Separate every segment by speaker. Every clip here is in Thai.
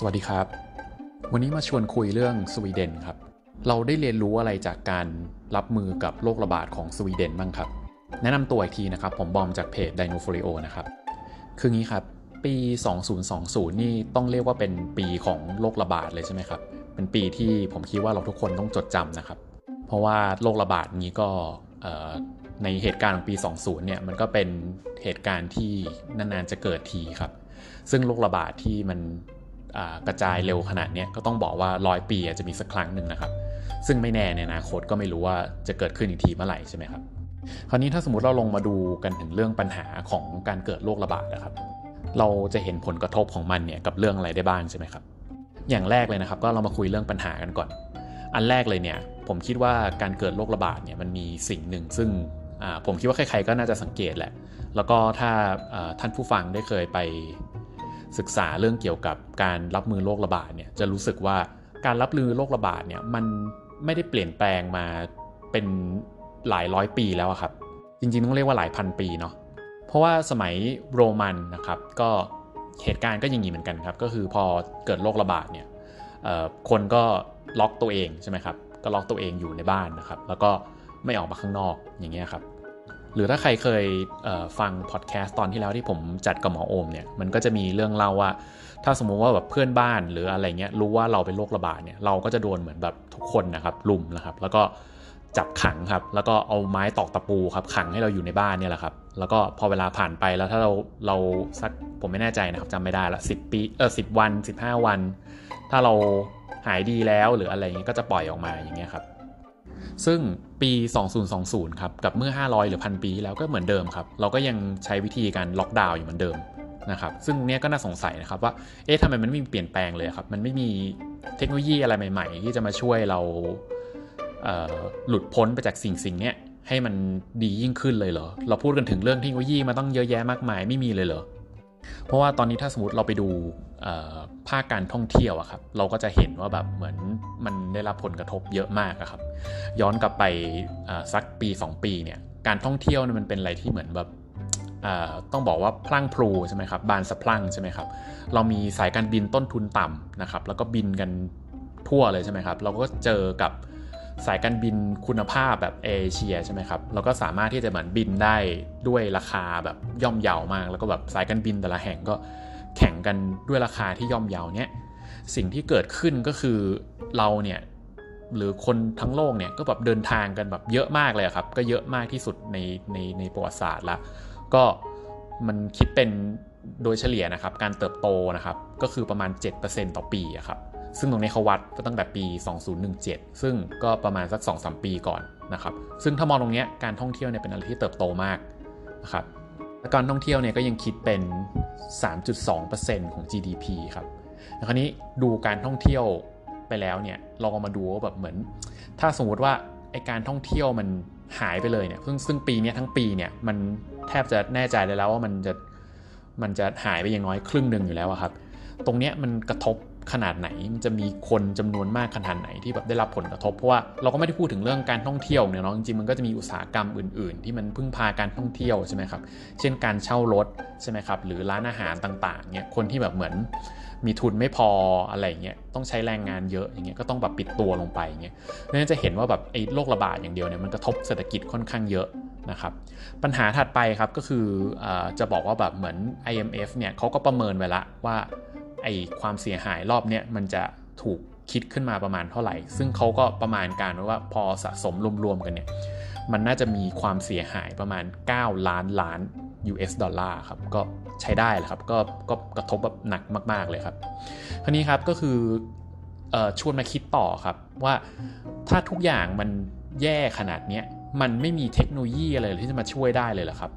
Speaker 1: สวัสดีครับ วันนี้มาชวนคุยเรื่องสวีเดนครับ เราได้เรียนรู้อะไรจากการรับมือกับโรคระบาดของสวีเดนบ้างครับ แนะนำตัวอีกทีนะครับ ผมบอมจากเพจ Dino f o l i o นะครับ คืองี้ครับ ปี 2020 นี่ต้องเรียกว่าเป็นปีของโรคระบาดเลยใช่ไหมครับ เป็นปีที่ผมคิดว่าเราทุกคนต้องจดจำนะครับ เพราะว่าโรคระบาดนี้ก็ในเหตุการณ์ของปี 20 เนี่ย มันก็เป็นเหตุการณ์ที่นานๆจะเกิดทีครับ ซึ่งโรคระบาดที่มัน กระจายเร็วขนาดนี้ก็ต้องบอกว่าร้อยปีจะมีสักครั้งหนึ่งนะครับ ซึ่งไม่แน่ในอนาคตก็ไม่รู้ว่าจะเกิดขึ้นอีกทีเมื่อไหร่ใช่ไหมครับ คราวนี้ถ้าสมมติเราลงมาดูกันถึงเรื่องปัญหาของการเกิดโรคระบาดนะครับ เราจะเห็นผลกระทบของมันเนี่ยกับเรื่องอะไรได้บ้างใช่ไหมครับ อย่างแรกเลยนะครับ ก็เรามาคุยเรื่องปัญหากันก่อน อันแรกเลยเนี่ยผมคิดว่าการเกิดโรคระบาดเนี่ยมันมีสิ่งหนึ่งซึ่งผมคิดว่าใครๆก็น่าจะสังเกตแหละ แล้วก็ถ้าท่านผู้ฟังได้เคยไป ศึกษาเรื่องเกี่ยวกับการรับมือโรคระบาดเนี่ยจะรู้สึกว่าการรับมือโรคระบาดเนี่ยมันไม่ได้เปลี่ยนแปลงมาเป็นหลายร้อยปีแล้วครับ จริงๆต้องเรียกว่าหลายพันปีเนาะเพราะว่าสมัยโรมันนะครับก็เหตุการณ์ก็อย่างนี้เหมือนกันครับ ก็คือพอเกิดโรคระบาดเนี่ยคนก็ล็อกตัวเองใช่ไหมครับก็ล็อกตัวเองอยู่ในบ้านนะครับ แล้วก็ไม่ออกมาข้างนอกอย่างเงี้ยครับ รือถ้าใครเคยฟังพอดแคสต์ตอนที่แล้วที่ผมจัดกับหมอโอมเนี่ยมันก็จะมีเรื่องเล่าว่า ถ้าสมมุติว่าแบบเพื่อนบ้านหรืออะไรเงี้ยรู้ว่าเราเป็นโรคระบาดเนี่ยเราก็จะโดนเหมือนแบบทุกคนนะครับลุมนะครับ แล้วก็จับขังครับ แล้วก็เอาไม้ตอกตะปูครับขังให้เราอยู่ในบ้านเนี่ยแหละครับ แล้วก็พอเวลาผ่านไปแล้วถ้าเราเราสักผมไม่แน่ใจนะครับจำไม่ได้ละสิบปีเออสิบวันสิบห้าวัน ถ้าเราหายดีแล้วหรืออะไรเงี้ยก็จะปล่อยออกมาอย่างเงี้ยครับ ซึ่งปี 2020 ครับ กับเมื่อ 500 หรือพันปีแล้วก็เหมือนเดิมครับ เราก็ยังใช้วิธีการล็อกดาวน์อยู่เหมือนเดิมนะครับ ซึ่งเนี้ยก็น่าสงสัยนะครับว่า เอ๊ะทำไมมันไม่มีเปลี่ยนแปลงเลยครับ มันไม่มีเทคโนโลยีอะไรใหม่ ๆ ที่จะมาช่วยเราหลุดพ้นไปจากสิ่งสิ่งนี้ยให้มันดียิ่งขึ้นเลยเหรอ เราพูดกันถึงเรื่องเทคโนโลยีมาต้องเยอะแยะมากมายไม่มีเลยเหรอ เพราะว่าตอนนี้ถ้าสมมติเราไปดูภาคการท่องเที่ยวอะครับ เราก็จะเห็นว่าแบบเหมือนมันได้รับผลกระทบเยอะมากครับ ย้อนกลับไปสักปี 2 ปีเนี่ย การท่องเที่ยวมันเป็นอะไรที่เหมือนแบบต้องบอกว่าพลั่งพลูใช่ไหมครับ บานสะพลั่งใช่ไหมครับ เรามีสายการบินต้นทุนต่ำนะครับ แล้วก็บินกันทั่วเลยใช่ไหมครับ เราก็เจอกับ สายการบินคุณภาพแบบเอเชียใช่ไหมครับเราก็สามารถที่จะเหมือนบินได้ด้วยราคาแบบย่อมเยาวมาก แล้วก็แบบสายการบินแต่ละแห่งก็แข่งกันด้วยราคาที่ย่อมเยาวเนี้ยสิ่งที่เกิดขึ้นก็คือเราเนี่ยหรือคนทั้งโลกเนี่ยก็แบบเดินทางกันแบบเยอะมากเลยครับ ก็เยอะมากที่สุดในในในประวัติศาสตร์ละก็มันคิดเป็นโดยเฉลี่ยนะครับ การเติบโตนะครับ ก็คือประมาณ 7%ต่อปีครับ ซึ่งตรงนี้เขาวัดตั้งแต่ปี 2017 ซึ่งก็ประมาณสัก 2-3 ปีก่อนนะครับ ซึ่งถ้ามองตรงนี้การท่องเที่ยวเนี่ยเป็นอะไรที่เติบโตมากนะครับการท่องเที่ยวเนี่ยก็ยังคิดเป็น 3.2%ของ GDP ครับคราวนี้ดูการท่องเที่ยวไปแล้วเนี่ยลองมาดูว่าแบบเหมือน ถ้าสมมติว่าไอการท่องเที่ยวมันหายไปเลยเนี่ยซึ่งซึ่งปีนี้ทั้งปีเนี่ยมันแทบจะแน่ใจเลยแล้วว่ามันจะมันจะหายไปอย่างน้อยครึ่งหนึ่งอยู่แล้วครับ ตรงเนี้ยมันกระทบ ขนาดไหน มันจะมีคนจำนวนมากขนาดไหนที่แบบได้รับผลกระทบ เพราะว่าเราก็ไม่ได้พูดถึงเรื่องการท่องเที่ยวเนี่ยเนาะจริงๆมันก็จะมีอุตสาหกรรมอื่น ๆ ที่มันพึ่งพาการท่องเที่ยวใช่ไหมครับ เช่นการเช่ารถใช่ไหมครับ หรือร้านอาหารต่างๆเนี่ยคนที่แบบเหมือนมีทุนไม่พออะไรเงี้ย ต้องใช้แรงงานเยอะอย่างเงี้ย ก็ต้องแบบปิดตัวลงไปเงี้ยนั่นจะเห็นว่าแบบไอ้โรคระบาดอย่างเดียวเนี่ยมันกระทบเศรษฐกิจค่อนข้างเยอะนะครับ ปัญหาถัดไปครับก็คืออจะบอกว่าแบบเหมือน IMF เนี่ยเขาก็ประเมินไว้ละว่า ไอความเสียหายรอบเนี้ยมันจะถูกคิดขึ้นมาประมาณเท่าไหร่ ซึ่งเขาก็ประมาณการว่าพอสะสมรวมๆกันเนี่ย มันน่าจะมีความเสียหายประมาณ 9 ล้านล้าน US ดอลลาร์ครับ ก็ใช้ได้แหละครับ ก็ก็กระทบแบบหนักมาก ๆ เลยครับคราวนี้ครับก็คืออชวนมาคิดต่อครับว่าถ้าทุกอย่างมันแย่ขนาดนี้มันไม่มีเทคโนโลยีอะไรที่จะมาช่วยได้เลยเหรอครับ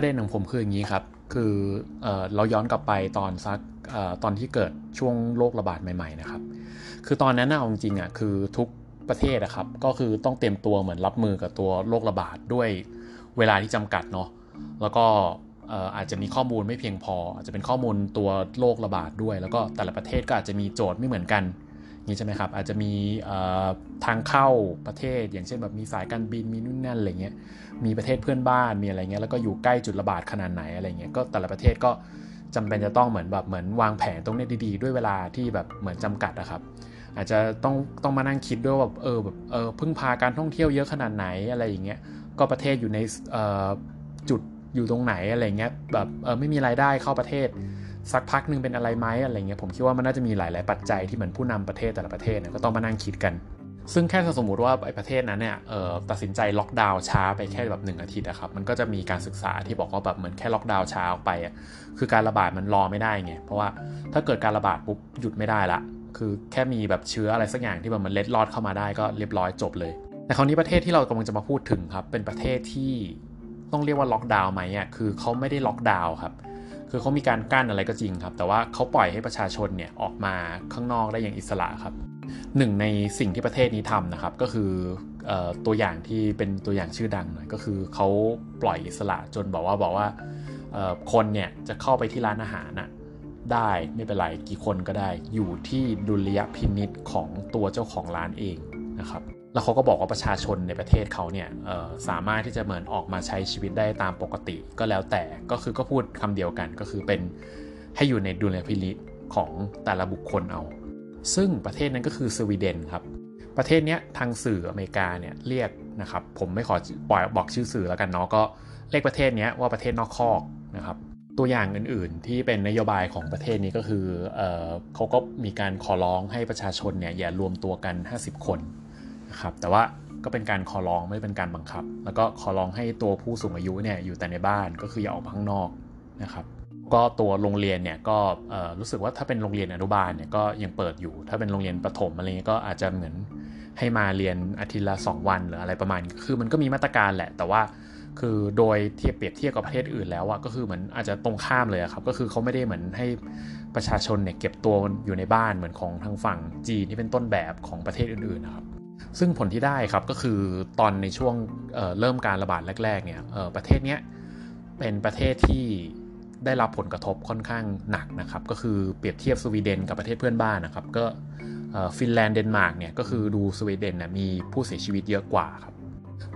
Speaker 1: ประเด็นของผมคืออย่างนี้ครับ คือเอเราย้อนกลับไปตอนซักตอนที่เกิดช่วงโรคระบาดใหม่ๆนะครับ คือตอนนั้นนะจริงๆอะคือทุกประเทศนะครับ ก็คือต้องเตรียมตัวเหมือนรับมือกับตัวโรคระบาดด้วยเวลาที่จำกัดเนาะ แล้วก็อาจจะมีข้อมูลไม่เพียงพอ อาจจะเป็นข้อมูลตัวโรคระบาดด้วย แล้วก็แต่ละประเทศก็อาจจะมีโจทย์ไม่เหมือนกัน นี่ใช่ไหมครับ อาจจะมีทางเข้าประเทศ อย่างเช่นแบบมีสายการบินมีนู่นนั่นอะไรเงี้ยมีประเทศเพื่อนบ้านมีอะไรเงี้ยแล้วก็อยู่ใกล้จุดระบาดขนาดไหนอะไรเงี้ยก็แต่ละประเทศก็จำเป็นจะต้องเหมือนแบบเหมือนวางแผนตรงนี้ดีๆ ด้วยเวลาที่แบบเหมือนจำกัดนะครับ อาจจะต้องต้องมานั่งคิดด้วยว่าเออแบบเออพึ่งพาการท่องเที่ยวเยอะขนาดไหนอะไรอย่างเงี้ยก็ประเทศอยู่ในจุดอยู่ตรงไหนอะไรเงี้ยแบบเออไม่มีรายได้เข้าประเทศ สักพักหนึ่งเป็นอะไรไหมอะไรเงี้ยผมคิดว่ามันน่าจะมีหลาย ๆ ปัจจัยที่เหมือนผู้นำประเทศแต่ละประเทศเนี่ยก็ต้องมานั่งคิดกัน ซึ่งแค่สมมติว่าไอ้ประเทศนั้นเนี่ยตัดสินใจล็อกดาวน์ช้าไปแค่แบบหนึ่งอาทิตย์นะครับมันก็จะมีการศึกษาที่บอกว่าแบบเหมือนแค่ล็อกดาวน์ช้าออกไปอะคือการระบาดมันรอไม่ได้ไงเพราะว่าถ้าเกิดการระบาดปุ๊บหยุดไม่ได้ละคือแค่มีแบบเชื้ออะไรสักอย่างที่แบบมันเล็ดลอดเข้ามาได้ก็เรียบร้อยจบเลย แต่คราวนี้ประเทศที่เรากำลังจะมาพูดถึงครับเป็นประเทศที่ต้องเรียกว่าล็อกดาวน์ไหมอะคือเขาไม่ได้ล็อกดาวน์ครับ คือเขามีการกั้นอะไรก็จริงครับ แต่ว่าเขาปล่อยให้ประชาชนเนี่ยออกมาข้างนอกได้อย่างอิสระครับหนึ่งในสิ่งที่ประเทศนี้ทำนะครับ ก็คืออตัวอย่างที่เป็นตัวอย่างชื่อดังหน่อยก็คือเขาปล่อยอิสระจนบอกว่าบอกว่าคนเนี่ยจะเข้าไปที่ร้านอาหารน่ะได้ไม่เป็นไรกี่คนก็ได้อยู่ที่ดุลยพินิษของตัวเจ้าของร้านเองนะครับ แล้วเขาก็บอกว่าประชาชนในประเทศเขาเนี่ยสามารถที่จะเหมือนออกมาใช้ชีวิตได้ตามปกติก็แล้วแต่ก็คือก็พูดคำเดียวกันก็คือเป็นให้อยู่ในดุลยพินิษของแต่ละบุคคลเอา ซึ่งประเทศนั้นก็คือสวีเดนครับ ประเทศนี้ทางสื่ออเมริกาเนี่ยเรียกนะครับ ผมไม่ขอปล่อยบอกชื่อสื่อแล้วกันเนาะก็เรียกประเทศนี้ว่าประเทศนอกคอกนะครับตัวอย่างอื่นๆ ที่เป็นนโยบายของประเทศนี้ก็คือเออเขาก็มีการขอร้องให้ประชาชนเนี่ยอย่ารวมตัวกัน 50 คน นะครับแต่ว่าก็เป็นการขอร้องไม่เป็นการบังคับ แล้วก็ขอร้องให้ตัวผู้สูงอายุเนี่ยอยู่แต่ในบ้านก็คืออย่าออกข้างนอกนะครับก็ตัวโรงเรียนเนี่ยก็รู้สึกว่าถ้าเป็นโรงเรียนอนุบาลเนี่ยก็ยังเปิดอยู่ ถ้าเป็นโรงเรียนประถมอะไรเงี้ยก็อาจจะเหมือนให้มาเรียนอาทิตย์ละ 2 วันหรืออะไรประมาณ คือมันก็มีมาตรการแหละ แต่ว่าคือโดยเทียบเปรียบเทียบกับประเทศอื่นแล้วอะก็คือเหมือนอาจจะตรงข้ามเลยครับ ก็คือเขาไม่ได้เหมือนให้ประชาชนเนี่ยเก็บตัวอยู่ในบ้านเหมือนของทางฝั่งจีนที่เป็นต้นแบบของประเทศอื่นๆนะครับ ซึ่งผลที่ได้ครับก็คือตอนในช่วงเริ่มการระบาดแรกๆเนี่ยประเทศนี้เป็นประเทศที่ได้รับผลกระทบค่อนข้างหนักนะครับ ก็คือเปรียบเทียบสวีเดนกับประเทศเพื่อนบ้านนะครับ ก็ฟินแลนด์เดนมาร์กเนี่ยก็คือดูสวีเดนนะมีผู้เสียชีวิตเยอะกว่าครับ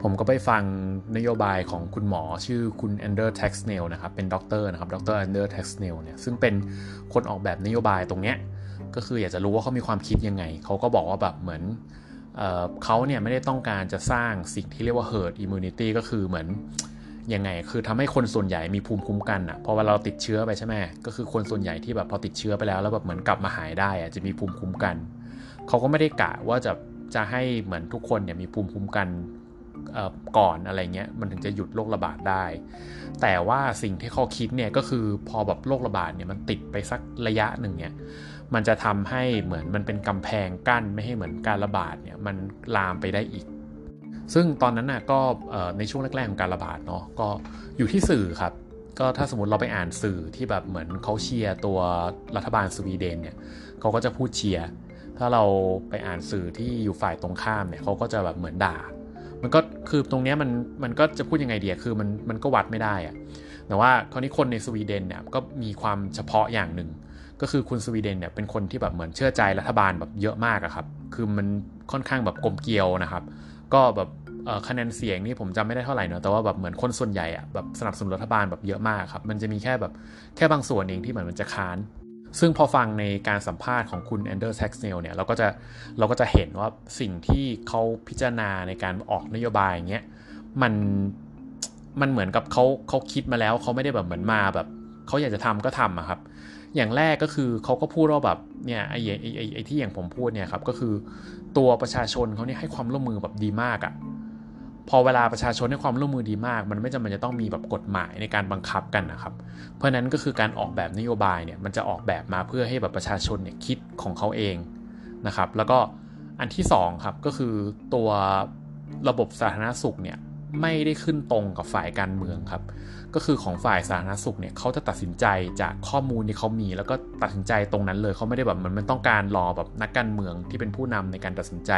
Speaker 1: ผมก็ไปฟังนโยบายของคุณหมอชื่อคุณ Anders Tegnell นะครับ เป็นด็อกเตอร์นะครับด็อกเตอร์ Anders Tegnell เนี่ยซึ่งเป็นคนออกแบบนโยบายตรงเนี้ยก็คืออยากจะรู้ว่าเขามีความคิดยังไง เขาก็บอกว่าแบบเหมือน เขาเนี่ยไม่ได้ต้องการจะสร้างสิ่งที่เรียกว่า herd immunity ก็คือเหมือนยังไง คือทำให้คนส่วนใหญ่มีภูมิคุ้มกันอะ่ะพอเวลาเราติดเชื้อไปใช่ไหมก็คือคนส่วนใหญ่ที่แบบพอติดเชื้อไปแล้วแล้วแบบเหมือนกลับมาหายได้อะจะมีภูมิคุ้มกัน เขาก็ไม่ได้กะว่าจะจะให้เหมือนทุกคนเนี่ยมีภูมิคุ้มกันก่อนอะไรเงี้ยมันถึงจะหยุดโรคระบาดได้ แต่ว่าสิ่งที่เขาคิดเนี่ยก็คือพอแบบโรคระบาดเนี่ยมันติดไปสักระยะหนึ่งเนี่ย มันจะทำให้เหมือนมันเป็นกำแพงกั้นไม่ให้เหมือนการระบาดเนี่ยมันลามไปได้อีก ซึ่งตอนนั้นน่ะก็ในช่วงแรกๆของการระบาดเนาะก็อยู่ที่สื่อครับก็ถ้าสมมติเราไปอ่านสื่อที่แบบเหมือนเขาเชียร์ตัวรัฐบาลสวีเดนเนี่ยเขาก็จะพูดเชียร์ถ้าเราไปอ่านสื่อที่อยู่ฝ่ายตรงข้ามเนี่ยเขาก็จะแบบเหมือนด่า มันก็คือตรงนี้มันมันก็จะพูดยังไงเดียคือมันมันก็วัดไม่ได้อะแต่ว่าคราวนี้คนในสวีเดนเนี่ยก็มีความเฉพาะอย่างหนึ่ง ก็คือคนสวีเดนเนี่ยเป็นคนที่แบบเหมือนเชื่อใจรัฐบาลแบบเยอะมากอะครับ คือมันค่อนข้างแบบกลมเกลียวนะครับ ก็แบบคะแนนเสียงนี่ผมจำไม่ได้เท่าไหร่เนอะแต่ว่าแบบเหมือนคนส่วนใหญ่อะแบบสนับสนุนรัฐบาลแบบเยอะมากครับ มันจะมีแค่แบบแค่บางส่วนเองที่เหมือนมันจะค้าน ซึ่งพอฟังในการสัมภาษณ์ของคุณ Anders Tegnell เนี่ยเราก็จะเราก็จะเห็นว่าสิ่งที่เขาพิจารณาในการออกนโยบายอย่างเงี้ยมันมันเหมือนกับเขาเขาคิดมาแล้วเขาไม่ได้แบบเหมือนมาแบบเขาอยากจะทำก็ทำอะครับ อย่างแรกก็คือเขาก็พูดว่าแบบเนี่ยไอ้ไอ้ไอ้ไอ้ที่อย่างผมพูดเนี่ยครับก็คือตัวประชาชนเขาเนี่ยให้ความร่วมมือแบบดีมากอะ่ะพอเวลาประชาชนให้ความร่วมมือดีมาก มันไม่จำเป็นจะต้องมีแบบกฎหมายในการบังคับกันนะครับ เพราะนั้นก็คือการออกแบบนโยบายเนี่ยมันจะออกแบบมาเพื่อให้แบบประชาชนเนี่ยคิดของเขาเองนะครับ แล้วก็อันที่2ครับก็คือตัวระบบสาธารณสุขเนี่ยไม่ได้ขึ้นตรงกับฝ่ายการเมืองครับ ก็คือของฝ่ายสาธารณสุขเนี่ยเขาจะตัดสินใจจากข้อมูลที่เขามี แล้วก็ตัดสินใจตรงนั้นเลยเขาไม่ได้แบบมันมันต้องการรอแบบนักการเมืองที่เป็นผู้นำในการตัดสินใจ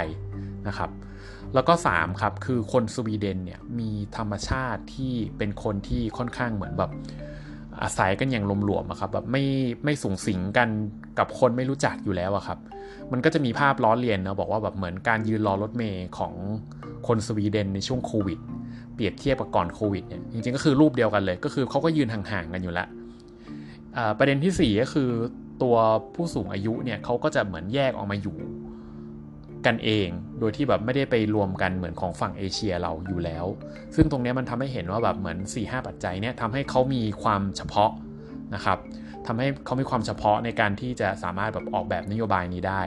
Speaker 1: นะครับ แล้วก็3ครับคือคนสวีเดนเนี่ยมีธรรมชาติที่เป็นคนที่ค่อนข้างเหมือนแบบอาศัยกันอย่างหลวมๆครับแบบไม่ไม่สูงสิงกันกับคนไม่รู้จักอยู่แล้วอะครับ มันก็จะมีภาพล้อเลียนนะบอกว่าแบบเหมือนการยืนรอรถเมย์ของคนสวีเดนในช่วงโควิด เปรียบเทียบกับก่อนโควิดเนี่ยจริงๆก็คือรูปเดียวกันเลย ก็คือเขาก็ยืนห่างๆกันอยู่แล้วประเด็นที่ 4 ก็คือตัวผู้สูงอายุเนี่ยเขาก็จะเหมือนแยกออกมาอยู่กันเอง โดยที่แบบไม่ได้ไปรวมกันเหมือนของฝั่งเอเชียเราอยู่แล้ว ซึ่งตรงนี้มันทำให้เห็นว่าแบบเหมือน4ีหปัจจัยเนี่ยทำให้เขามีความเฉพาะนะครับทำให้เขามีความเฉพาะในการที่จะสามารถแบบออกแบบนโยบายนี้ได้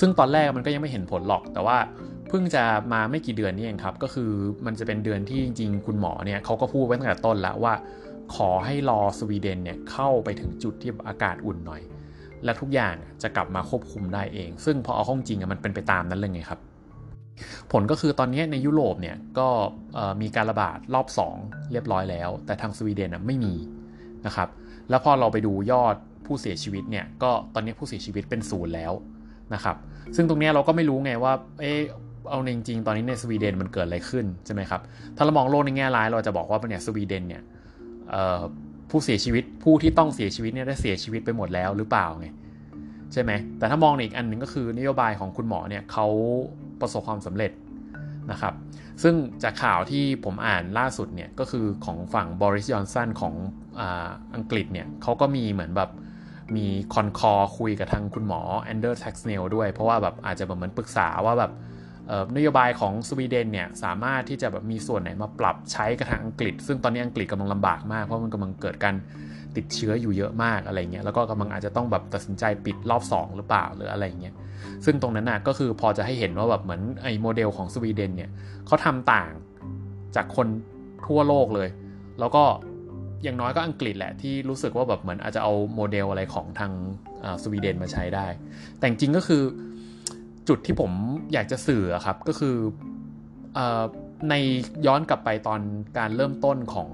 Speaker 1: ซึ่งตอนแรกมันก็ยังไม่เห็นผลหรอก แต่ว่า เพิ่งจะมาไม่กี่เดือนนี่เองครับ ก็คือมันจะเป็นเดือนที่จริงๆ คุณหมอเนี่ยเขาก็พูดไว้ตั้งแต่ต้นแล้วว่า ขอให้รอสวีเดนเนี่ยเข้าไปถึงจุดที่อากาศอุ่นหน่อย และทุกอย่างจะกลับมาควบคุมได้เอง ซึ่งพอเอาข้องจริงมันเป็นไปตามนั้นเลยไงครับ ผลก็คือตอนนี้ในยุโรปเนี่ยก็มีการระบาดรอบ 2 เรียบร้อยแล้ว แต่ทางสวีเดนไม่มีนะครับแล้วพอเราไปดูยอดผู้เสียชีวิตเนี่ยก็ตอนนี้ผู้เสียชีวิตเป็นศูนย์แล้วนะครับ ซึ่งตรงนี้เราก็ไม่รู้ไงว่า เออ เอาจริงๆ ตอนนี้ในสวีเดนมันเกิดอะไรขึ้นใช่ไหมครับ ถ้าเรามองโลกในแง่ร้ายเราจะบอกว่าเนี่ยสวีเดนเนี่ยผู้เสียชีวิตผู้ที่ต้องเสียชีวิตเนี่ยได้เสียชีวิตไปหมดแล้วหรือเปล่าไงใช่ไหมแต่ถ้ามองในอีกอันหนึ่งก็คือนโยบายของคุณหมอเนี่ยเขาประสบความสำเร็จนะครับ ซึ่งจากข่าวที่ผมอ่านล่าสุดเนี่ยก็คือของฝั่งบอริส จอห์นสันของอังกฤษเนี่ยเขาก็มีเหมือนแบบมี con call คุยกับทางคุณหมอ Anders Tegnell ด้วย เพราะว่าแบบอาจจะเหมือนปรึกษาว่าแบบ นโยบายของสวีเดนเนี่ยสามารถที่จะแบบมีส่วนไหนมาปรับใช้กับทางอังกฤษ ซึ่งตอนนี้อังกฤษกำลังลำบากมากเพราะมันกำลังเกิดการติดเชื้ออยู่เยอะมากอะไรเงี้ยแล้วก็กำลังอาจจะต้องแบบตัดสินใจปิดรอบ 2 หรือเปล่าหรืออะไรเงี้ยซึ่งตรงนั้นน่ะก็คือพอจะให้เห็นว่าแบบเหมือนไอ้โมเดลของสวีเดนเนี่ยเขาทำต่างจากคนทั่วโลกเลย แล้วก็อย่างน้อยก็อังกฤษแหละที่รู้สึกว่าแบบเหมือนอาจจะเอาโมเดลอะไรของทางสวีเดนมาใช้ได้ แต่จริงก็คือ จุดที่ผมอยากจะสื่อครับก็คืออในย้อนกลับไปตอนการเริ่มต้นของ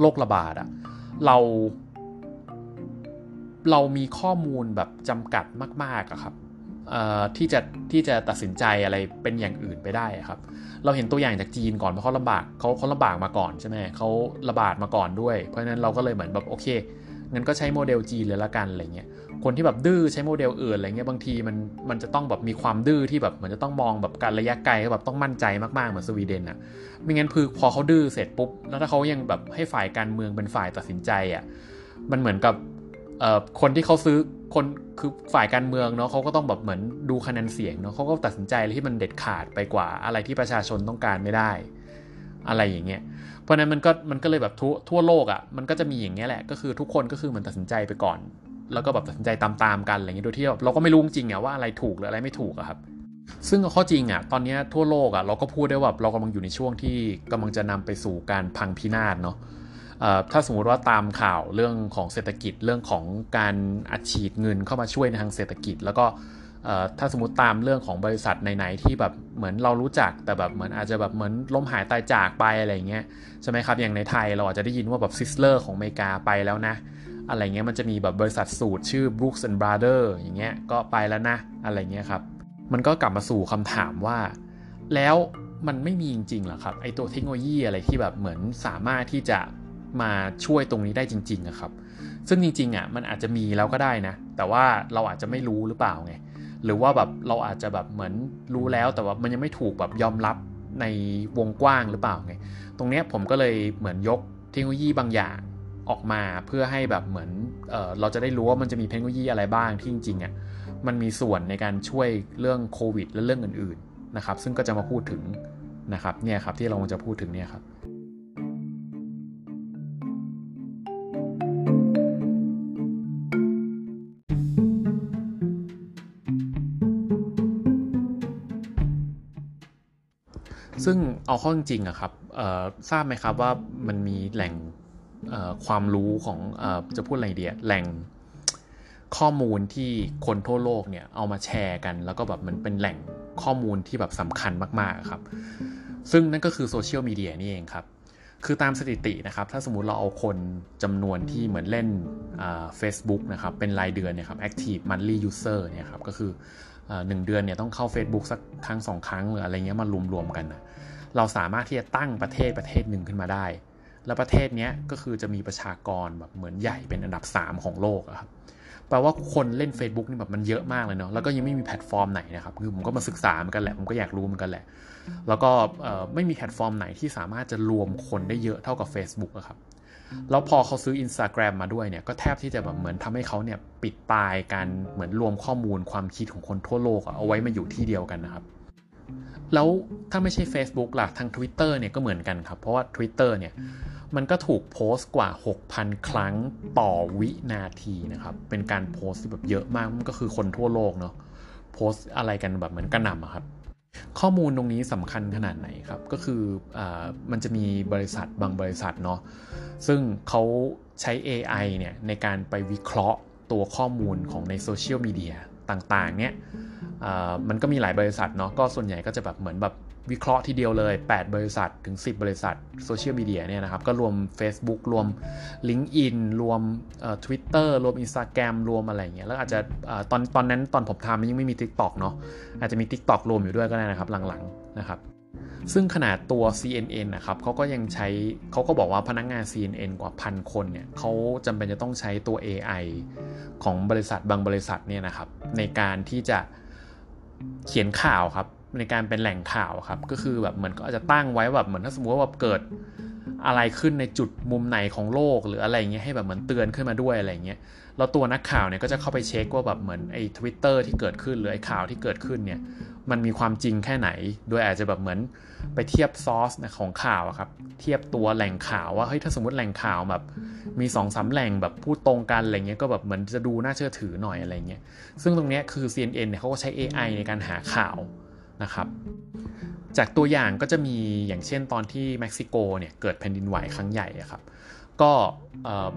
Speaker 1: โรคระบาดอะเรา เรามีข้อมูลแบบจำกัดมากๆอะครับที่จะที่จะตัดสินใจอะไรเป็นอย่างอื่นไปได้ครับ เราเห็นตัวอย่างจากจีนก่อนเพราะเขาลำบากเขาเขาลำบากมาก่อนใช่ไหมเขาระบาดมาก่อนด้วย เพราะฉะนั้นเราก็เลยเหมือนแบบโอเค งั้นก็ใช้โมเดลจีนเลยละกันอะไรเงี้ยคนที่แบบดื้อใช้โมเดลอื่นอะไรเงี้ยบางทีมันมันจะต้องแบบมีความดื้อที่แบบเหมันจะต้องมองแบบการระยะไกลแบบต้องมั่นใจมากๆเหมือนสวีเดนอะไม่งั้นคือพอเขาดื้อเสร็จปุ๊บแล้วถ้าเขายังแบบให้ฝ่ายการเมืองเป็นฝ่ายตัดสินใจอะมันเหมือนกับเอ่อคนที่เขาซื้อคนคือฝ่ายการเมืองเนาะเขาก็ต้องแบบเหมือนดูคะแนนเสียงเนาะเขาก็ตัดสินใจที่มันเด็ดขาดไปกว่าอะไรที่ประชาชนต้องการไม่ได้ อะไรอย่างเงี้ย เพราะนั้นมันก็มันก็เลยแบบทั่วทั่วโลกอะ่ะมันก็จะมีอย่างเงี้ยแหละก็คือทุกคนก็คือเหมันตัดสินใจไปก่อน แล้วก็แบบตัดสินใจตามๆกันอะไรเงี้ยโดยที่เราก็ไม่รู้จริงๆว่าอะไรถูกหรืออะไรไม่ถูกอะครับซึ่งข้อจริงอะตอนนี้ทั่วโลกอะเราก็พูดได้ว่าเรากำลังอยู่ในช่วงที่กำลังจะนำไปสู่การพังพินาศเนาะถ้าสมมติว่าตามข่าวเรื่องของเศรษฐกิจเรื่องของการอัดฉีดเงินเข้ามาช่วยในทางเศรษฐกิจ แล้วก็ ถ้าสมมติตามเรื่องของบริษัทไหนๆที่แบบเหมือนเรารู้จักแต่แบบเหมือนอาจจะแบบเหมือนล้มหายตายจากไปอะไรเงี้ยใช่ไหมครับอย่างในไทยเราอาจจะได้ยินว่าแบบซิสเลอร์ของอเมริกาไปแล้วนะ อะไรเงี้ยมันจะมีแบบบริษัทสูตรชื่อ Brooks and Brother อย่างเงี้ยก็ไปแล้วนะ อะไรเงี้ยครับ มันก็กลับมาสู่คำถามว่า แล้วมันไม่มีจริงๆหรอครับไอตัวเทคโนโลยีอะไรที่แบบเหมือนสามารถที่จะมาช่วยตรงนี้ได้จริงๆอะครับ ซึ่งจริงๆอะมันอาจจะมีแล้วก็ได้นะ แต่ว่าเราอาจจะไม่รู้หรือเปล่าไง หรือว่าแบบเราอาจจะแบบเหมือนรู้แล้วแต่ว่ามันยังไม่ถูกแบบยอมรับในวงกว้างหรือเปล่าไงตรงนี้ผมก็เลยเหมือนยกเทคโนโลยีบางอย่างออกมาเพื่อให้แบบเหมือนเออเราจะได้รู้ว่ามันจะมีเทคโนโลยีอะไรบ้างที่จริงๆอะมันมีส่วนในการช่วยเรื่องโควิดและเรื่องอื่นๆนะครับซึ่งก็จะมาพูดถึงนะครับเนี่ยครับที่เราจะพูดถึงเนี่ยครับ เอาข้อจริงอะครับทราบไหมครับว่ามันมีแหล่งความรู้ของอจะพูดอะไรเดียแหล่งข้อมูลที่คนทั่วโลกเนี่ยเอามาแชร์กัน แล้วก็แบบมันเป็นแหล่งข้อมูลที่แบบสำคัญมากๆครับ ซึ่งนั่นก็คือโซเชียลมีเดียนี่เองครับ คือตามสถิตินะครับ ถ้าสมมติเราเอาคนจำนวนที่เหมือนเล่นเฟซบุ๊กนะครับ เป็นรายเดือนเนี่ยครับ active monthly user เนี่ยครับ ก็คือหนึ่งเดือนเนี่ยต้องเข้า Facebook สักครั้งสองครั้งหรืออะไรเงี้ยมารวมๆกันนะ เราสามารถที่จะตั้งประเทศประเทศหนึ่งขึ้นมาได้ แล้วประเทศนี้ก็คือจะมีประชากรแบบเหมือนใหญ่เป็นอันดับ 3 ของโลกครับแปลว่าคนเล่น Facebook นี่แบบมันเยอะมากเลยเนาะแล้วก็ยังไม่มีแพลตฟอร์มไหนนะครับคือผมก็มาศึกษาเหมือนกันแหละผมก็อยากรู้เหมือนกันแหละ แล้วก็ไม่มีแพลตฟอร์มไหนที่สามารถจะรวมคนได้เยอะเท่ากับ Facebook อะครับแล้วพอเขาซื้อ Instagram มาด้วยเนี่ยก็แทบที่จะแบบเหมือนทำให้เขาเนี่ยปิดตายการเหมือนรวมข้อมูลความคิดของคนทั่วโลกเอาไว้มาอยู่ที่เดียวกันนะครับ แล้วถ้าไม่ใช่ Facebook ล่ะทาง Twitter เนี่ยก็เหมือนกันครับ เพราะว่า Twitter เนี่ยมันก็ถูกโพสต์กว่า 6,000 ครั้งต่อวินาทีนะครับ เป็นการโพสต์ที่แบบเยอะมากมันก็คือคนทั่วโลกเนาะโพสต์อะไรกันแบบเหมือนกระหน่ำครับ ข้อมูลตรงนี้สำคัญขนาดไหนครับ ก็คืออมันจะมีบริษัทบางบริษัทเนาะซึ่งเขาใช้ AI เนี่ยในการไปวิเคราะห์ตัวข้อมูลของในโซเชียลมีเดีย ต่างๆเนี่ยมันก็มีหลายบริษัทเนาะก็ส่วนใหญ่ก็จะแบบเหมือนแบบวิเคราะห์ทีเดียวเลย 8 บริษัทถึง 10 บริษัทโซเชียลมีเดียเนี่ยนะครับ ก็รวม Facebook รวม LinkedIn รวมทวิตเตอร์รวม Instagram รวมอะไรเงี้ยแล้วอาจจะตอนตอนนั้นตอนผมทำมันยังไม่มี TikTok เนาะอาจจะมี TikTok รวมอยู่ด้วยก็ได้นะครับหลังๆนะครับ ซึ่งขนาดตัว CNN นะครับเขาก็ยังใช้เขาก็บอกว่าพนักงงาน CNN กว่าพันคนเนี่ยเขาจำเป็นจะต้องใช้ตัว AI ของบริษัทบางบริษัทเนี่ยนะครับ ในการที่จะเขียนข่าวครับ ในการเป็นแหล่งข่าวครับ ก็คือแบบเหมือนก็อาจจะตั้งไว้แบบเหมือนถ้าสมมติว่าแบบเกิดอะไรขึ้นในจุดมุมไหนของโลก หรืออะไรเงี้ยให้แบบเหมือนเตือนขึ้นมาด้วยอะไรเงี้ยแล้วตัวนักข่าวเนี่ยก็จะเข้าไปเช็คว่าแบบเหมือนไอ้ทวิตเตอร์ที่เกิดขึ้นหรือไอ้ข่าวที่เกิดขึ้นเนี่ยมันมีความจริงแค่ไหน โดยอาจจะแบบเหมือน ไปเทียบซอสของข่าวครับ เทียบตัวแหล่งข่าวว่าเฮ้ยถ้าสมมติแหล่งข่าวแบบ มี2อสาแหล่งแบบพูดตรงกันอะไรเงี้ยก็แบบเหมือนจะดูน่าเชื่อถือหน่อยอะไรเงี้ยซึ่งตรงนี้คือ CNN เนี่ยเขาก็ใช้ AI ในการหาข่าวนะครับจากตัวอย่างก็จะมีอย่างเช่นตอนที่เม็กซิโกเนี่ยเกิดแผ่นดินไหวครั้งใหญ่ครับก็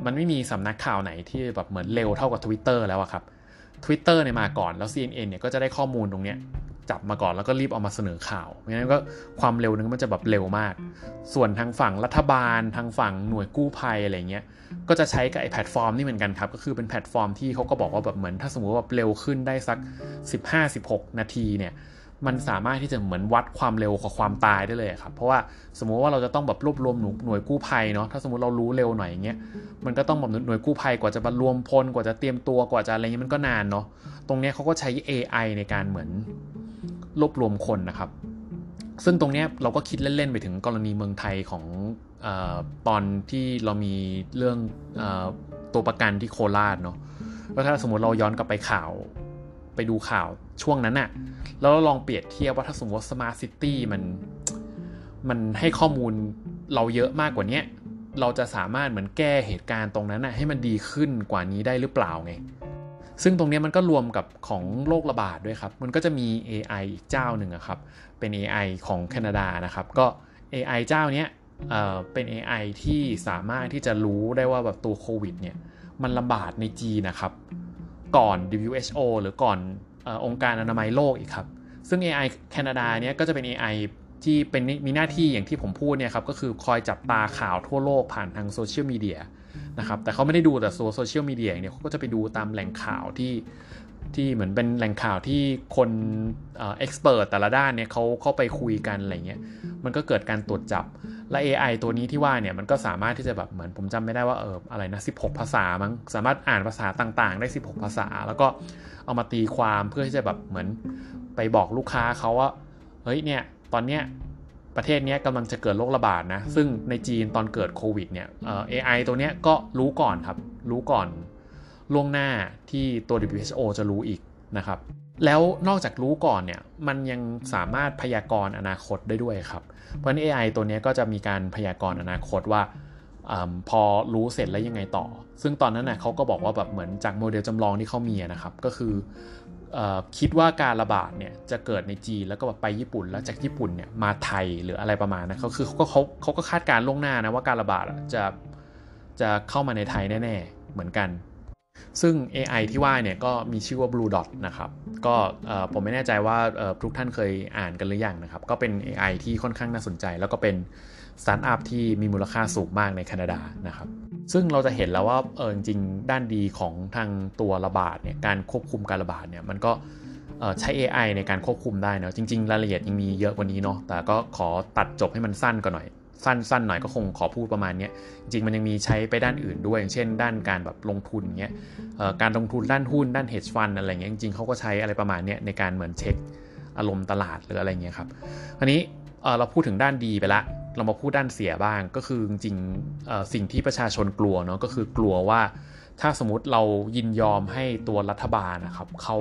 Speaker 1: มันไม่มีสำนักข่าวไหนที่แบบเหมือนเร็วเท่ากับ Twitter แล้วครับ Twitter เนี่ยมาก่อนแล้ว CNN เนี่ยก็จะได้ข้อมูลตรงเนี้ย จับมาก่อนแล้วก็รีบเอามาเสนอข่าวเพราะงั้นก็ความเร็วนึงมันจะแบบเร็วมาก ส่วนทางฝั่งรัฐบาล ทางฝั่งหน่วยกู้ภัยอะไรเงี้ย ก็จะใช้กับไอ้แพลตฟอร์มนี่เหมือนกันครับ ก็คือเป็นแพลตฟอร์มที่เขาก็บอกว่าแบบเหมือน ถ้าสมมติว่าแบบเร็วขึ้นได้สัก 15-16 นาทีเนี่ยมันสามารถที่จะเหมือนวัดความเร็วกับความตายได้เลยครับ เพราะว่าสมมุติว่าเราจะต้องแบบรวบรวมหน่วยกู้ภัยเนาะ ถ้าสมมติเรารู้เร็วหน่อยอย่างเงี้ย มันก็ต้องแบบหน่วยกู้ภัยกว่าจะมารวมพลกว่าจะเตรียมตัวกว่าจะอะไรเงี้ยมันก็นานเนาะ ตรงเนี้ยเขาก็ใช้ AI ในการเหมือน รวบรวมคนนะครับ ซึ่งตรงนี้เราก็คิดเล่น ๆ ไปถึงกรณีเมืองไทยของตอนที่เรามีเรื่องตัวประกันที่โคราชเนาะก็ถ้าสมมติเราย้อนกลับไปข่าวไปดูข่าวช่วงนั้นน่ะแล้วลองเปรียบเทียบว่าถ้าสมมติว่า smart city มันมันให้ข้อมูลเราเยอะมากกว่านี้เราจะสามารถเหมือนแก้เหตุการณ์ตรงนั้นนะให้มันดีขึ้นกว่านี้ได้หรือเปล่าไง ซึ่งตรงนี้มันก็รวมกับของโรคระบาดด้วยครับ มันก็จะมี AI อีกเจ้าหนึ่งครับ เป็น AI ของแคนาดานะครับ ก็ AI เจ้านี้เป็น AI ที่สามารถที่จะรู้ได้ว่าแบบตัวโควิดเนี่ยมันระบาดในจีนนะครับ ก่อน WHO หรือก่อนอองค์การอนามัยโลกอีกครับ ซึ่ง AI แคนาดาเนี่ยก็จะเป็น AI ที่เป็นมีหน้าที่อย่างที่ผมพูดเนี่ยครับ ก็คือคอยจับตาข่าวทั่วโลกผ่านทางโซเชียลมีเดีย นะครับแต่เขาไม่ได้ดูแต่โซเชียลมีเดียอย่างเดียเขาก็จะไปดูตามแหล่งข่าวที่ที่เหมือนเป็นแหล่งข่าวที่คนเอ็กซ์เพรสแต่ละด้านเนี่ยเขาเข้าไปคุยกันอะไรเงี้ยมันก็เกิดการตรวจจับและ AI ตัวนี้ที่ว่าเนี่ยมันก็สามารถที่จะแบบเหมือนผมจำไม่ได้ว่าเอออะไรนะ 16 ภาษามั้งสามารถอ่านภาษาต่างๆ ได้ 16 ภาษา แล้วก็เอามาตีความเพื่อที่จะแบบเหมือนไปบอกลูกค้าเขาว่าเฮ้ยเนี่ยตอนเนี้ย ประเทศนี้กำลังจะเกิดโรคระบาดนะ ซึ่งในจีนตอนเกิดโควิดเนี่ยเออ AI ตัวเนี้ยก็รู้ก่อนครับ รู้ก่อนล่วงหน้าที่ตัว WHO จะรู้อีกนะครับ แล้วนอกจากรู้ก่อนเนี่ย มันยังสามารถพยากรณ์อนาคตได้ด้วยครับ เพราะฉะนั้น AI ตัวนี้ก็จะมีการพยากรณ์อนาคตว่าอพอรู้เสร็จแล้วยังไงต่อ ซึ่งตอนนั้นนะเขาก็บอกว่าแบบเหมือนจากโมเดลจำลองที่เขามีนะครับ ก็คืออ คิดว่าการระบาดเนี่ยจะเกิดในจีนแล้วก็แบบไปญี่ปุ่น แล้วจากญี่ปุ่นเนี่ยมาไทยหรืออะไรประมาณนะเขาคือเขาก็เขาเขาก็คาดการล่วงหน้านะว่าการระบาดจะจะเข้ามาในไทยแน่ ๆ เหมือนกัน ซึ่ง AI ที่ว่าเนี่ยก็มีชื่อว่า Blue Dot นะครับ ก็ผมไม่แน่ใจว่าทุกท่านเคยอ่านกันหรือยังนะครับ ก็เป็น AI ที่ค่อนข้างน่าสนใจ แล้วก็เป็น สตาร์ทอัพที่มีมูลค่าสูงมากในแคนาดานะครับซึ่งเราจะเห็นแล้วว่าเออจริงด้านดีของทางตัวระบาดเนี่ยการควบคุมการระบาดเนี่ยมันก็ใช้ AI ในการควบคุมได้นะจริง ๆ รายละเอียดยังมีเยอะกว่านี้เนาะแต่ก็ขอตัดจบให้มันสั้นก่อนหน่อย สั้นๆหน่อยก็คงขอพูดประมาณนี้จริงมันยังมีใช้ไปด้านอื่นด้วย อย่างเช่น ด้านการแบบลงทุนเงี้ยการลงทุนด้านหุ้นด้าน hedge fund อะไรเงี้ยจริงๆเขาก็ใช้อะไรประมาณนี้ในการเหมือนเช็คอารมณ์ตลาดหรืออะไรเงี้ยครับอันนี้เราพูดถึงด้านดีไปละ เรามาพูดด้านเสียบ้างก็คือจริงสิ่งที่ประชาชนกลัวเนาะก็คือกลัวว่าถ้าสมมติเรายินยอมให้ตัวรัฐบาลนะครับเขา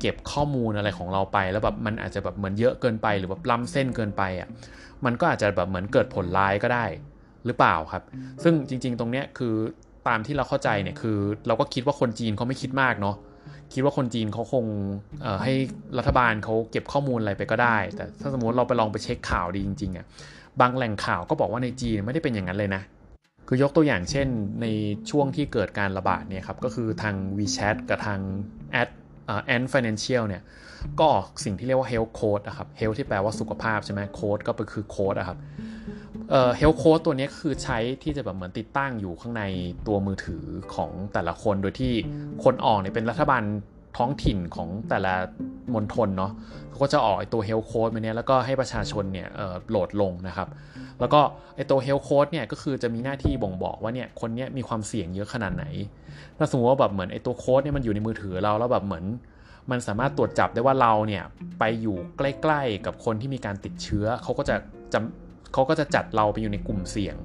Speaker 1: เก็บข้อมูลอะไรของเราไป แล้วแบบมันอาจจะแบบเหมือนเยอะเกินไปหรือแบบล้ำเส้นเกินไปอะมันก็อาจจะแบบเหมือนเกิดผลร้ายก็ได้หรือเปล่าครับ ซึ่งจริง ๆ ตรงเนี้ยคือตามที่เราเข้าใจเนี่ยคือ เราก็คิดว่าคนจีนเขาไม่คิดมากเนาะ คิดว่าคนจีนเขาคงให้รัฐบาลเขาเก็บข้อมูลอะไรไปก็ได้ แต่ถ้าสมมติเราไปลองไปเช็คข่าวดีจริงๆอะบางแหล่งข่าวก็บอกว่าในจีนไม่ได้เป็นอย่างนั้นเลยนะ คือยกตัวอย่างเช่นในช่วงที่เกิดการระบาดเนี่ยครับ ก็คือทาง WeChat กับทาง Ad แอนด์ฟินแลนเชียลเนี่ย ก็ออกสิ่งที่เรียกว่า health code นะครับ health ที่แปลว่าสุขภาพใช่ไหม code ก็คือโค้ดนะครับ เอ่อ health code ตัวนี้คือใช้ที่จะแบบเหมือนติดตั้งอยู่ข้างในตัวมือถือของแต่ละคนโดยที่คนออกเนี่ยเป็นรัฐบาลท้องถิ่นของแต่ละมณฑลเนาะเขาก็จะออกไอตัว health code มาเนี้ยแล้วก็ให้ประชาชนเนี่ยโหลดลงนะครับ แล้วก็ไอตัว health code เนี่ยก็คือจะมีหน้าที่บ่งบอกว่าเนี่ยคนเนี้ยมีความเสี่ยงเยอะขนาดไหน ถ้าสมมติว่าแบบเหมือนไอตัวโค้ดเนี่ยมันอยู่ในมือถือเราแล้วแบบเหมือน มันสามารถตรวจจับได้ว่าเราเนี่ยไปอยู่ใกล้ ๆ กับคนที่มีการติดเชื้อเขาก็จะจำ เขาก็จะจัดเราไปอยู่ในกลุ่มเสี่ยง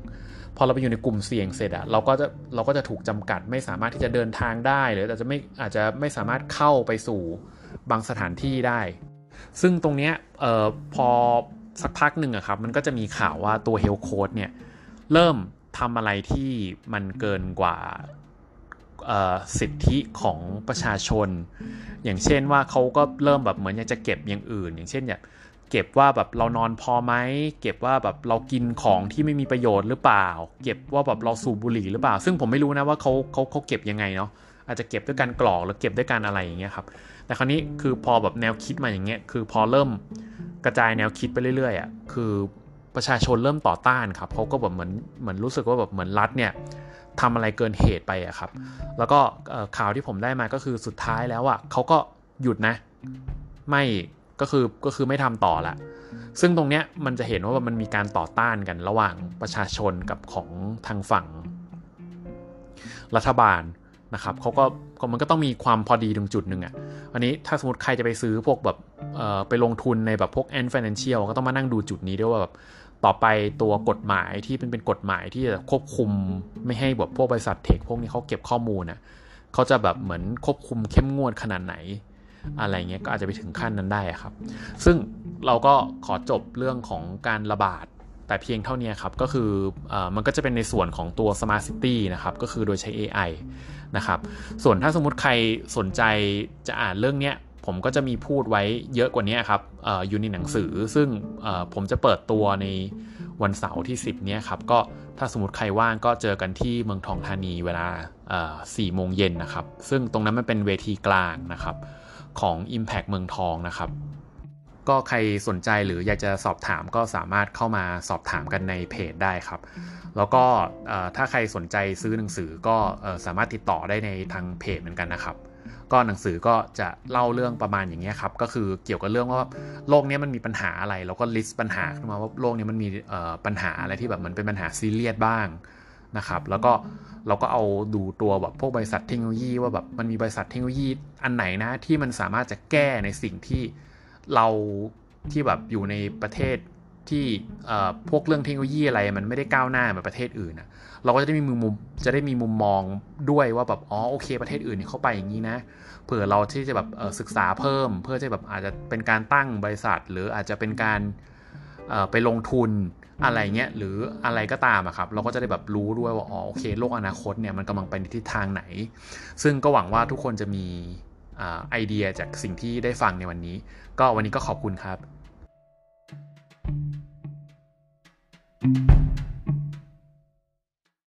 Speaker 1: พอเราไปอยู่ในกลุ่มเสี่ยงเสร็จอะเราก็จะเราก็จะถูกจำกัดไม่สามารถที่จะเดินทางได้ หรืออาจจะไม่อาจจะไม่สามารถเข้าไปสู่บางสถานที่ได้ ซึ่งตรงเนี้ยเอ่อพอสักพักหนึ่งอะครับมันก็จะมีข่าวว่าตัว Health Code เนี่ยเริ่มทำอะไรที่มันเกินกว่าสิทธิของประชาชน อย่างเช่นว่าเขาก็เริ่มแบบเหมือนอยากจะเก็บอย่างอื่น อย่างเช่นอยาก เก็บว่าแบบเรานอนพอไหมเก็บว่าแบบเรากินของที่ไม่มีประโยชน์หรือเปล่า เก็บว่าแบบเราสูบบุหรี่หรือเปล่า ซึ่งผมไม่รู้นะว่าเขาเขาเขาเก็บยังไงเนาะอาจจะเก็บด้วยการกรอกหรือเก็บด้วยการอะไรอย่างเงี้ยครับแต่คราวนี้คือพอแบบแนวคิดมาอย่างเงี้ยคือพอเริ่มกระจายแนวคิดไปเรื่อยๆอะคือประชาชนเริ่มต่อต้านครับเขาก็แบบเหมือนเหมือนรู้สึกว่าแบบเหมือนรัฐเนี่ยทำอะไรเกินเหตุไปอะครับ แล้วก็ข่าวที่ผมได้มาก็คือสุดท้ายแล้วอะเขาก็หยุดนะ ไม่ ก็คือก็คือไม่ทำต่อละ ซึ่งตรงเนี้ยมันจะเห็นว่ามันมีการต่อต้านกันระหว่างประชาชนกับของทางฝั่ง รัฐบาลนะครับเขาก็มันก็ต้องมีความพอดีตรงจุดหนึ่งอะ่ะอันนี้ถ้าสมมติใครจะไปซื้อพวกแบบไปลงทุนในแบบพวก end financial ก็ต้องมานั่งดูจุดนี้ด้วยว่าแบบต่อไปตัวกฎหมายที่เป็นเป็นกฎหมายที่จะควบคุมไม่ให้แบบพวกบริษัทเทคพวกนี้เขาเก็บข้อมูลน่ะเขาจะแบบเหมือนควบคุมเข้มงวดขนาดไหน อะไรเงี้ยก็อาจจะไปถึงขั้นนั้นได้ครับ ซึ่งเราก็ขอจบเรื่องของการระบาดแต่เพียงเท่านี้ครับ ก็คืออมันก็จะเป็นในส่วนของตัว Smart City นะครับ ก็คือโดยใช้ AI นะครับ ส่วนถ้าสมมติใครสนใจจะอ่านเรื่องนี้ผมก็จะมีพูดไว้เยอะกว่านี้ครับออยู่ในหนังสือ ซึ่งผมจะเปิดตัวในวันเสาร์ที่ 10 เนี้ยครับ ก็ถ้าสมมติใครว่างก็เจอกันที่เมืองทองธานีเวลาสี่โมงเย็นนะครับ ซึ่งตรงนั้นมันเป็นเวทีกลางนะครับ ของ Impact เมืองทองนะครับ ก็ใครสนใจหรืออยากจะสอบถามก็สามารถเข้ามาสอบถามกันในเพจได้ครับ แล้วก็ถ้าใครสนใจซื้อหนังสือก็สามารถติดต่อได้ในทางเพจเหมือนกันนะครับก็หนังสือก็จะเล่าเรื่องประมาณอย่างเงี้ยครับ ก็คือเกี่ยวกับเรื่องว่าโลกนี้มันมีปัญหาอะไรเราก็ลิสต์ปัญหาขึ้นมาว่าโลกนี้มันมีปัญหาอะไรที่แบบมันเป็นปัญหาซีเรียสบ้าง นะครับ แล้วก็เราก็เอาดูตัวแบบพวกบริษัทเทคโนโลยีว่าแบบมันมีบริษัทเทคโนโลยีอันไหนนะที่มันสามารถจะแก้ในสิ่งที่เราที่แบบอยู่ในประเทศที่พวกเรื่องเทคโนโลยีอะไรมันไม่ได้ก้าวหน้าเหมือนประเทศอื่นนะเราก็จะได้มีมุมจะได้มีมุมมองด้วยว่าแบบอ๋อโอเค ประเทศอื่นเนี่ยเข้าไปอย่างนี้นะเผื่อเราที่จะแบบศึกษาเพิ่ม เพื่อจะแบบอาจจะเป็นการตั้งบริษัท หรืออาจจะเป็นการไปลงทุน อะไรเงี้ยหรืออะไรก็ตามอะครับ เราก็จะได้แบบรู้ด้วยว่าอ๋อโอเคโลกอนาคตเนี่ยมันกำลังไปในทิศทางไหน ซึ่งก็หวังว่าทุกคนจะมีไอเดียจากสิ่งที่ได้ฟังในวันนี้ ก็วันนี้ก็ขอบคุณครับ thank you